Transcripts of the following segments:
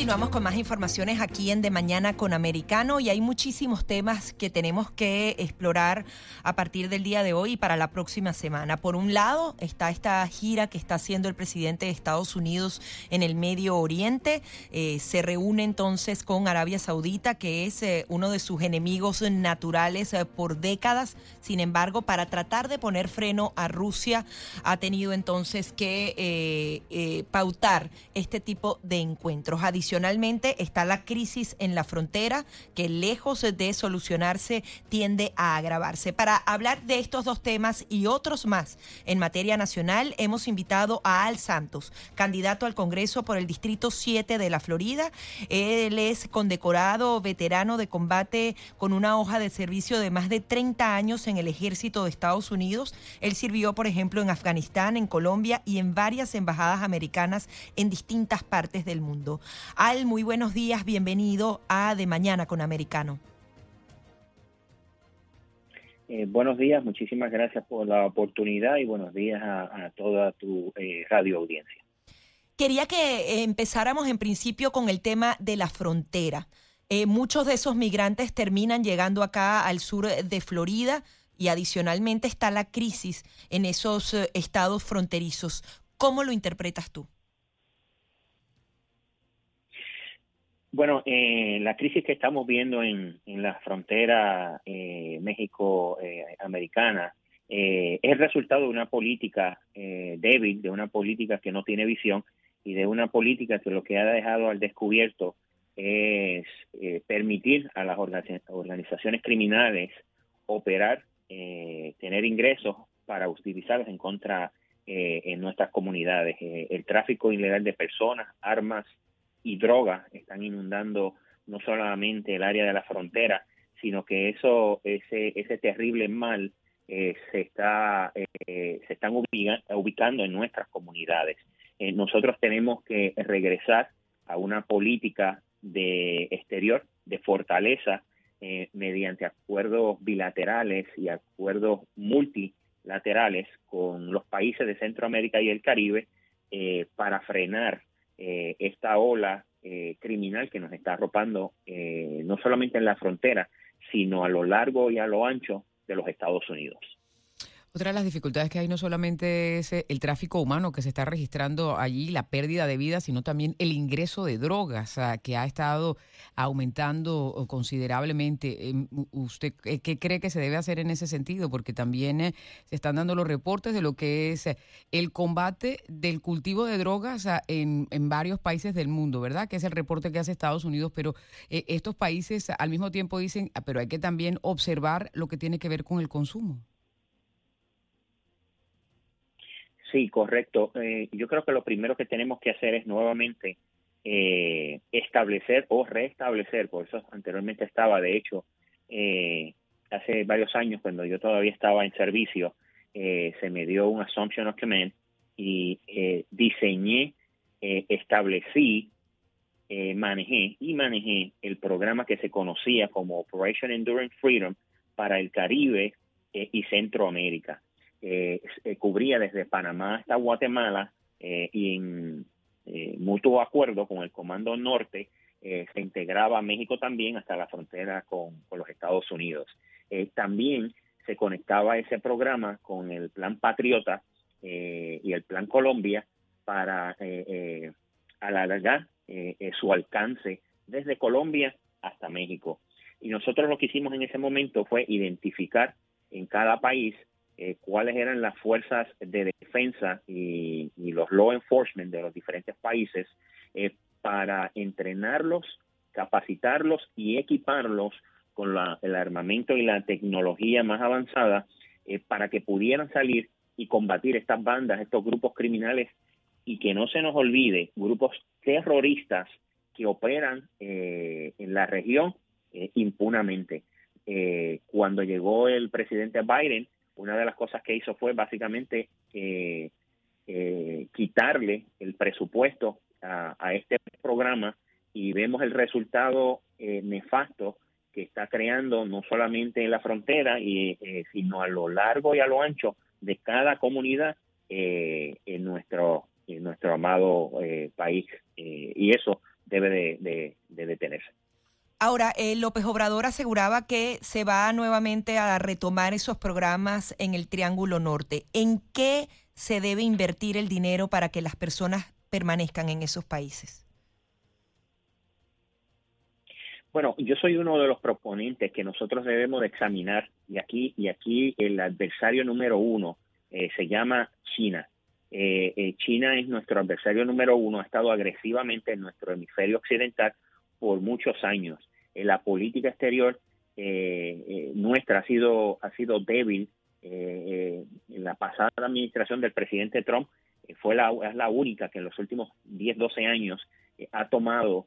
Continuamos con más informaciones aquí en De Mañana con Americano y hay muchísimos temas que tenemos que explorar a partir del día de hoy y para la próxima semana. Por un lado está esta gira que está haciendo el presidente de Estados Unidos en el Medio Oriente. Eh, se reúne entonces con Arabia Saudita, que es eh, uno de sus enemigos naturales eh, por décadas. Sin embargo, para tratar de poner freno a Rusia, ha tenido entonces que pautar este tipo de encuentros. Adicionalmente está la crisis en la frontera que lejos de solucionarse tiende a agravarse. Para hablar de estos dos temas y otros más en materia nacional hemos invitado a Al Santos, candidato al Congreso por el Distrito 7 de la Florida. Él es condecorado veterano de combate con una hoja de servicio de más de 30 años en el ejército de Estados Unidos. Él sirvió, por ejemplo, en Afganistán, en Colombia y en varias embajadas americanas en distintas partes del mundo. Al, muy buenos días, bienvenido a De Mañana con Americano. Eh, buenos días, muchísimas gracias por la oportunidad y buenos días a, toda tu eh, radio audiencia. Quería que empezáramos en principio con el tema de la frontera. Eh, muchos de esos migrantes terminan llegando acá al sur de Florida y adicionalmente está la crisis en esos estados fronterizos. ¿Cómo lo interpretas tú? Bueno, eh, la crisis que estamos viendo en, la frontera eh, México-americana eh, es el resultado de una política débil, de una política que no tiene visión y de una política que lo que ha dejado al descubierto es permitir a las organizaciones criminales operar, tener ingresos para utilizarlos en contra en nuestras comunidades. el tráfico ilegal de personas, armas, y drogas están inundando no solamente el área de la frontera, sino que eso, ese, ese terrible mal eh, se está eh, se están ubicando en nuestras comunidades. Eh, nosotros tenemos que regresar a una política de exterior de fortaleza mediante acuerdos bilaterales y acuerdos multilaterales con los países de Centroamérica y el Caribe para frenar eh, esta ola eh, criminal que nos está arropando eh, no solamente en la frontera, sino a lo largo y a lo ancho de los Estados Unidos. Otra de las dificultades que hay no solamente es eh, el tráfico humano que se está registrando allí, la pérdida de vida, sino también el ingreso de drogas que ha estado aumentando considerablemente. Em, ¿Usted qué cree que se debe hacer en ese sentido? Porque también eh, se están dando los reportes de lo que es eh, el combate del cultivo de drogas en, en varios países del mundo, ¿verdad? Que es el reporte que hace Estados Unidos, pero estos países al mismo tiempo dicen, ah, pero hay que también observar lo que tiene que ver con el consumo. Sí, correcto. Eh, yo creo que lo primero que tenemos que hacer es nuevamente eh, establecer o restablecer, por eso anteriormente estaba, de hecho, eh, hace varios años cuando yo todavía estaba en servicio, se me dio un Assumption of Command y diseñé, establecí, manejé y manejé el programa que se conocía como Operation Enduring Freedom para el Caribe y Centroamérica eh, cubría desde Panamá hasta Guatemala eh, y en eh, mutuo acuerdo con el Comando Norte eh, se integraba México también hasta la frontera con, los Estados Unidos. también se conectaba ese programa con el Plan Patriota y el Plan Colombia para alargar su alcance desde Colombia hasta México. Y nosotros lo que hicimos en ese momento fue identificar en cada país eh, cuáles eran las fuerzas de defensa y, los law enforcement de los diferentes países eh, para entrenarlos, capacitarlos y equiparlos con el armamento y la tecnología más avanzada eh, para que pudieran salir y combatir estas bandas, estos grupos criminales y que no se nos olvide, grupos terroristas que operan en la región impunamente. cuando llegó el presidente Biden, una de las cosas que hizo fue básicamente eh, eh, quitarle el presupuesto a, este programa y vemos el resultado nefasto que está creando no solamente en la frontera, y, sino a lo largo y a lo ancho de cada comunidad en nuestro en nuestro amado país y eso debe de detenerse. Ahora, eh, López Obrador aseguraba que se va nuevamente a retomar esos programas en el Triángulo Norte. ¿En qué se debe invertir el dinero para que las personas permanezcan en esos países? Bueno, yo soy uno de los proponentes que nosotros debemos de examinar y aquí y aquí el adversario número uno eh, se llama China. Eh, China es nuestro adversario número uno, ha estado agresivamente en nuestro hemisferio occidental por muchos años la política exterior eh, eh, nuestra ha sido, ha sido débil. Eh, la pasada administración del presidente Trump fue la, es la única que en los últimos 10, 12 años ha tomado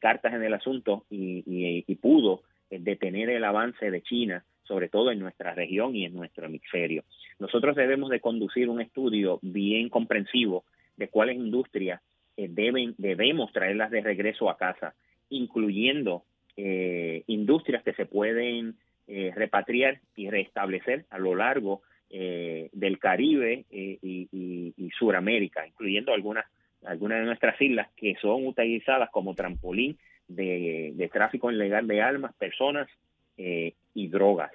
cartas en el asunto y, pudo detener el avance de China, sobre todo en nuestra región y en nuestro hemisferio. Nosotros debemos de conducir un estudio bien comprensivo de cuáles industrias deben, debemos traerlas de regreso a casa, incluyendo eh, industrias que se pueden eh, repatriar y restablecer a lo largo eh, del Caribe y, y, Suramérica, incluyendo algunas, algunas de nuestras islas que son utilizadas como trampolín de, tráfico ilegal de armas, personas y drogas.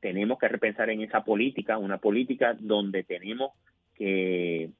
Tenemos que repensar en esa política, una política donde tenemos que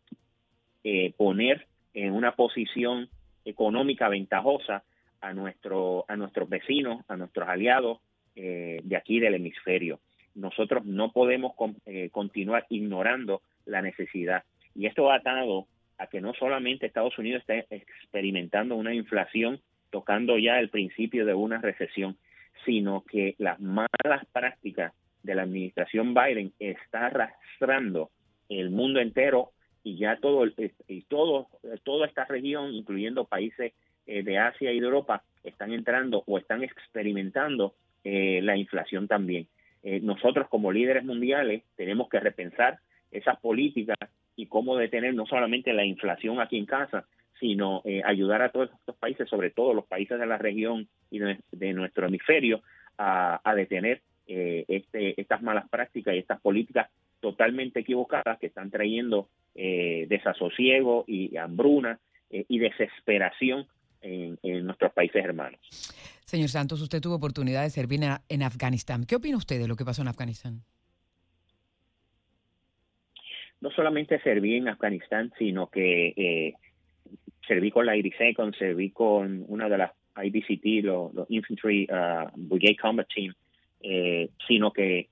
poner en una posición económica ventajosa a, nuestro, a nuestros vecinos, a nuestros aliados eh, de aquí del hemisferio. Nosotros no podemos eh, continuar ignorando la necesidad. Y esto ha atado a que no solamente Estados Unidos está experimentando una inflación, tocando ya el principio de una recesión, sino que las malas prácticas de la administración Biden está arrastrando el mundo entero y ya todo y todo toda esta región, incluyendo países eh, de Asia y de Europa están entrando o están experimentando eh, la inflación también. Eh, nosotros como líderes mundiales tenemos que repensar esas políticas y cómo detener no solamente la inflación aquí en casa, sino ayudar a todos estos países, sobre todo los países de la región y de, nuestro hemisferio, a, detener este, estas malas prácticas y estas políticas totalmente equivocadas que están trayendo desasosiego y hambruna y desesperación en, nuestros países hermanos. Señor Santos, usted tuvo oportunidad de servir en, Afganistán. ¿Qué opina usted de lo que pasó en Afganistán? No solamente serví en Afganistán, sino que eh, serví con la IRISECON, serví con una de las IBCT, los, Infantry uh, Brigade Combat Team, eh, sino que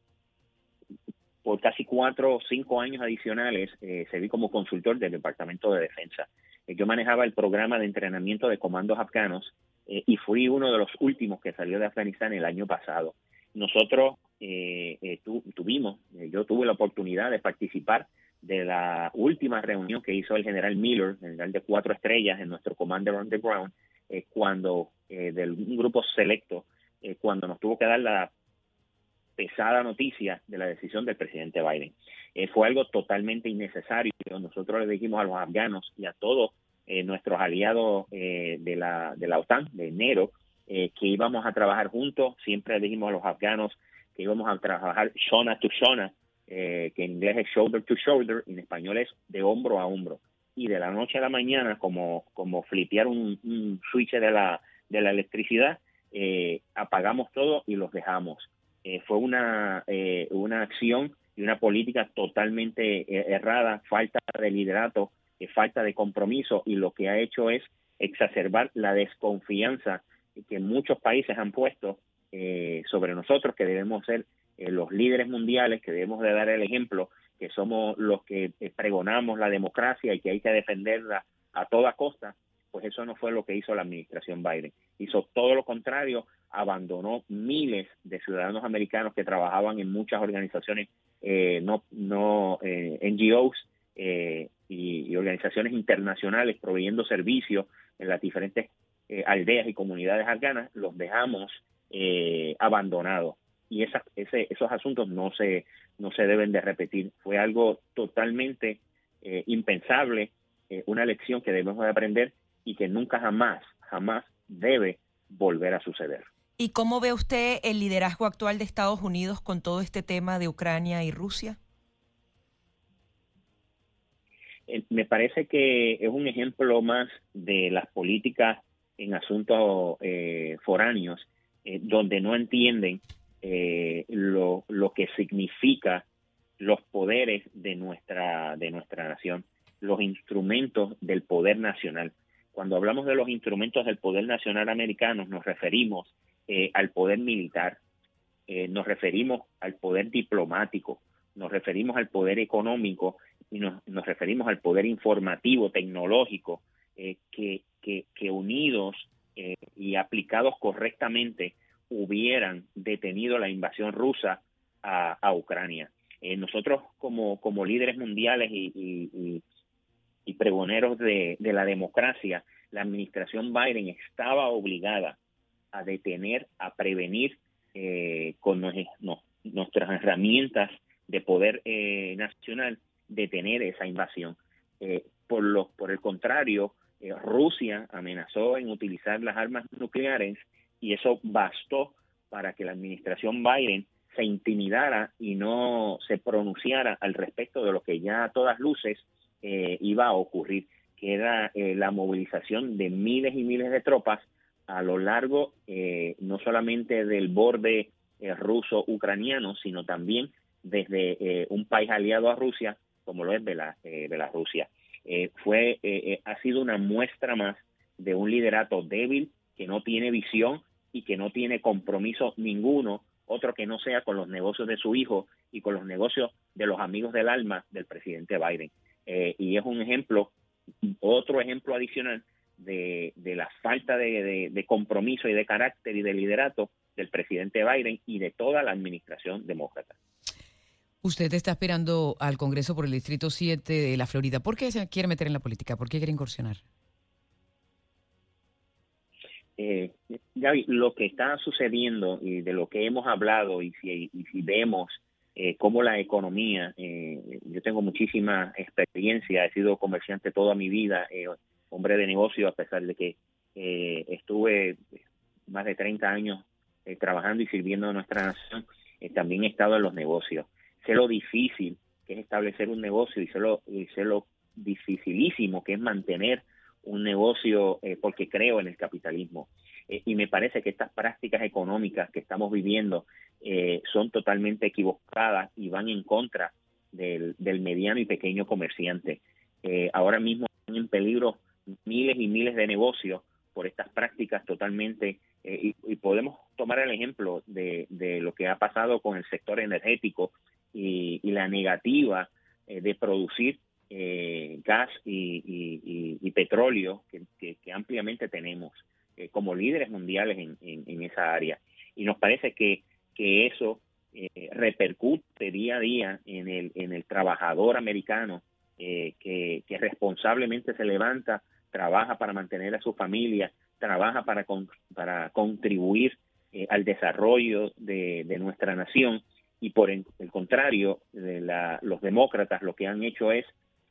por casi cuatro o cinco años adicionales eh, serví como consultor del Departamento de Defensa. Eh, yo manejaba el programa de entrenamiento de comandos afganos eh, y fui uno de los últimos que salió de Afganistán el año pasado. Nosotros eh, tuvimos, yo tuve la oportunidad de participar de la última reunión que hizo el general Miller, general de cuatro estrellas en nuestro Commander on the Ground, cuando del un grupo selecto, cuando nos tuvo que dar la pesada noticia de la decisión del presidente Biden. Fue algo totalmente innecesario. Nosotros le dijimos a los afganos y a todos eh, nuestros aliados eh, de, la, de la OTAN de enero que íbamos a trabajar juntos. Siempre dijimos a los afganos que íbamos a trabajar shona to shona, que en inglés es shoulder to shoulder, en español es de hombro a hombro. Y de la noche a la mañana, como, como flipear un, un switch de la, de la electricidad, apagamos todo y los dejamos. Eh, fue una, eh, una acción y una política totalmente eh, errada, falta de liderato, falta de compromiso y lo que ha hecho es exacerbar la desconfianza que muchos países han puesto sobre nosotros, que debemos ser los líderes mundiales, que debemos de dar el ejemplo, que somos los que pregonamos la democracia y que hay que defenderla a toda costa, pues eso no fue lo que hizo la administración Biden. Hizo todo lo contrario, abandonó miles de ciudadanos americanos que trabajaban en muchas organizaciones, eh, no, no eh, NGOs eh, y, organizaciones internacionales proveyendo servicios en las diferentes aldeas y comunidades afganas, los dejamos abandonados. Y esa, ese, esos asuntos no se, no se deben de repetir. Fue algo totalmente impensable, una lección que debemos de aprender y que nunca jamás, jamás debe volver a suceder. ¿Y cómo ve usted el liderazgo actual de Estados Unidos con todo este tema de Ucrania y Rusia? Me parece que es un ejemplo más de las políticas en asuntos eh, foráneos, eh, donde no entienden lo, lo, que significa los poderes de nuestra, de nuestra nación, los instrumentos del poder nacional. Cuando hablamos de los instrumentos del poder nacional americano, nos referimos al poder militar, nos referimos al poder diplomático, nos referimos al poder económico y nos, referimos al poder informativo, tecnológico, eh, que, que, unidos eh, y aplicados correctamente hubieran detenido la invasión rusa a, Ucrania. Eh, nosotros como, como líderes mundiales y, y, pregoneros de, la democracia, la administración Biden estaba obligada a detener, a prevenir con nuestras herramientas de poder nacional detener esa invasión. Eh, por, lo, por el contrario, eh, Rusia amenazó en utilizar las armas nucleares y eso bastó para que la administración Biden se intimidara y no se pronunciara al respecto de lo que ya a todas luces eh, iba a ocurrir, que era la movilización de miles y miles de tropas a lo largo no solamente del borde ruso-ucraniano, sino también desde un país aliado a Rusia como lo es eh, Bielorrusia. Eh, fue, eh, ha sido una muestra más de un liderato débil que no tiene visión y que no tiene compromiso ninguno, otro que no sea con los negocios de su hijo y con los negocios de los amigos del alma del presidente Biden. y es un ejemplo, otro ejemplo adicional de, la falta de, de, compromiso y de carácter y de liderato del presidente Biden y de toda la administración demócrata. Usted está esperando al Congreso por el Distrito 7 de la Florida. ¿Por qué se quiere meter en la política? ¿Por qué quiere incursionar? Eh, Gaby, lo que está sucediendo y de lo que hemos hablado y si, vemos eh, cómo la economía, eh, yo tengo muchísima experiencia, he sido comerciante toda mi vida, eh, hombre de negocio, a pesar de que estuve más de 30 años trabajando y sirviendo a nuestra nación, también he estado en los negocios sé lo difícil que es establecer un negocio y sé lo, sé lo dificilísimo que es mantener un negocio eh, porque creo en el capitalismo. Eh, y me parece que estas prácticas económicas que estamos viviendo eh, son totalmente equivocadas y van en contra del, del mediano y pequeño comerciante. ahora mismo están en peligro miles y miles de negocios por estas prácticas totalmente, y, y, podemos tomar el ejemplo de lo que ha pasado con el sector energético y, la negativa eh, de producir eh, gas y, petróleo que, ampliamente tenemos eh, como líderes mundiales en, esa área. Y nos parece que, que eso repercute día a día en el, en el trabajador americano que, responsablemente se levanta, trabaja para mantener a su familia, trabaja para, para contribuir al desarrollo de, de nuestra nación y por el, contrario, los demócratas lo que han hecho es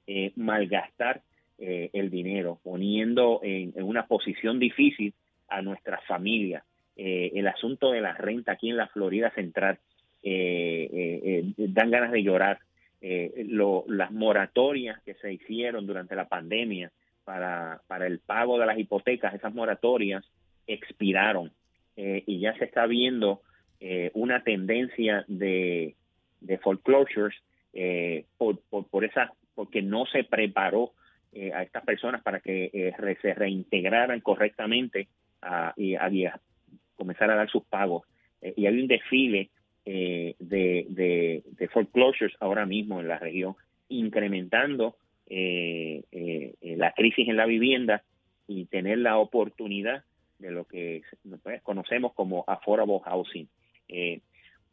eh, malgastar eh, el dinero, poniendo en, una posición difícil a nuestras familias. Eh, el asunto de la renta aquí en la Florida Central dan ganas de llorar. las moratorias que se hicieron durante la pandemia para, para el pago de las hipotecas, esas moratorias expiraron y ya se está viendo eh, una tendencia de, de foreclosures eh, por, por, esa, porque no se preparó eh, a estas personas para que se reintegraran correctamente y a, comenzar a dar sus pagos. y hay un desfile de, de, de, foreclosures ahora mismo en la región, incrementando la crisis en la vivienda y tener la oportunidad de lo que pues, conocemos como affordable housing. Eh,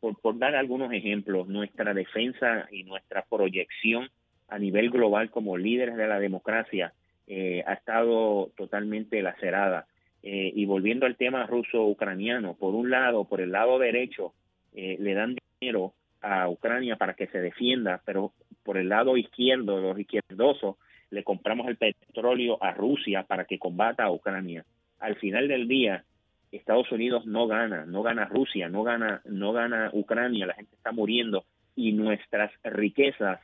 por, dar algunos ejemplos, nuestra defensa y nuestra proyección a nivel global como líderes de la democracia eh, ha estado totalmente lacerada. Eh, y volviendo al tema ruso-ucraniano, por un lado, por el lado derecho, le dan dinero a Ucrania para que se defienda, pero por el lado izquierdo, los izquierdosos, le compramos el petróleo a Rusia para que combata a Ucrania. al final del día Estados Unidos no gana, no gana Rusia, no gana, no gana Ucrania, la gente está muriendo y nuestras riquezas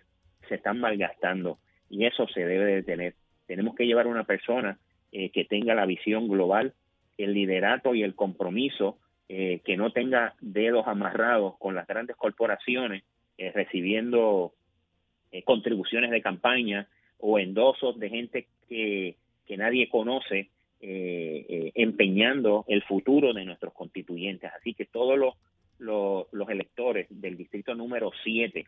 se están malgastando y eso se debe detener. Tenemos que llevar a una persona eh, que tenga la visión global, el liderato y el compromiso, eh, que no tenga dedos amarrados con las grandes corporaciones eh, recibiendo contribuciones de campaña o endosos de gente que, que nadie conoce empeñando el futuro de nuestros constituyentes. Así que todos los, los, los electores del distrito número 7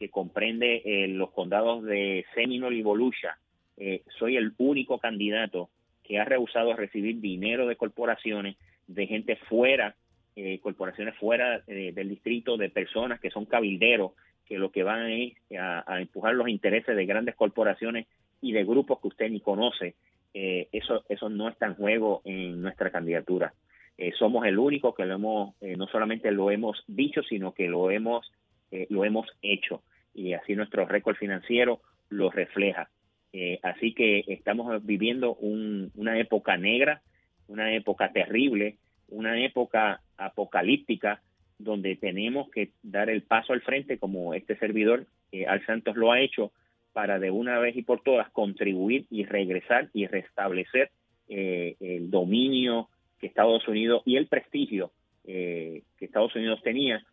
que comprende eh, los condados de Seminole y Volusia, eh, soy el único candidato que ha rehusado recibir dinero de corporaciones, de gente fuera, eh, corporaciones fuera del distrito, de personas que son cabilderos, que lo que van es a, empujar los intereses de grandes corporaciones y de grupos que usted ni conoce. Eso, eso no está en juego en nuestra candidatura. somos el único que lo hemos, no solamente lo hemos dicho, sino que lo hemos, lo hemos hecho y así nuestro récord financiero lo refleja. Eh, así que estamos viviendo una época negra, una época terrible, una época apocalíptica donde tenemos que dar el paso al frente como este servidor eh, Al Santos lo ha hecho para de una vez y por todas contribuir y regresar y restablecer eh, el dominio que Estados Unidos y el prestigio que Estados Unidos tenía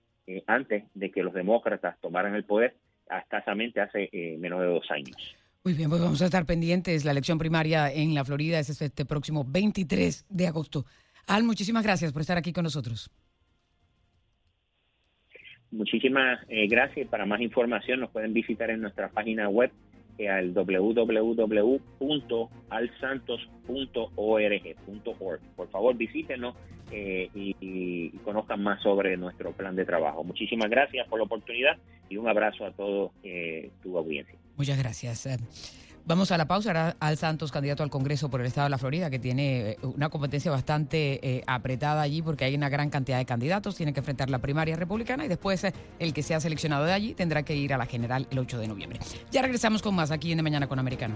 antes de que los demócratas tomaran el poder escasamente hace eh, menos de dos años. Muy bien, pues vamos a estar pendientes. La elección primaria en la Florida es este próximo 23 de agosto. Al, muchísimas gracias por estar aquí con nosotros. Muchísimas eh, gracias. Para más información nos pueden visitar en nuestra página web eh, al www.alsantos.org. Por favor, visítenos eh, y, conozcan más sobre nuestro plan de trabajo. Muchísimas gracias por la oportunidad y un abrazo a todo eh, tu audiencia. Muchas gracias. Vamos a la pausa. Ahora Al Santos, candidato al Congreso por el Estado de la Florida, que tiene eh, una competencia bastante eh, apretada allí porque hay una gran cantidad de candidatos. Tiene que enfrentar la primaria republicana y después eh, el que sea seleccionado de allí tendrá que ir a la general el 8 de noviembre. Ya regresamos con más aquí en De Mañana con Americano.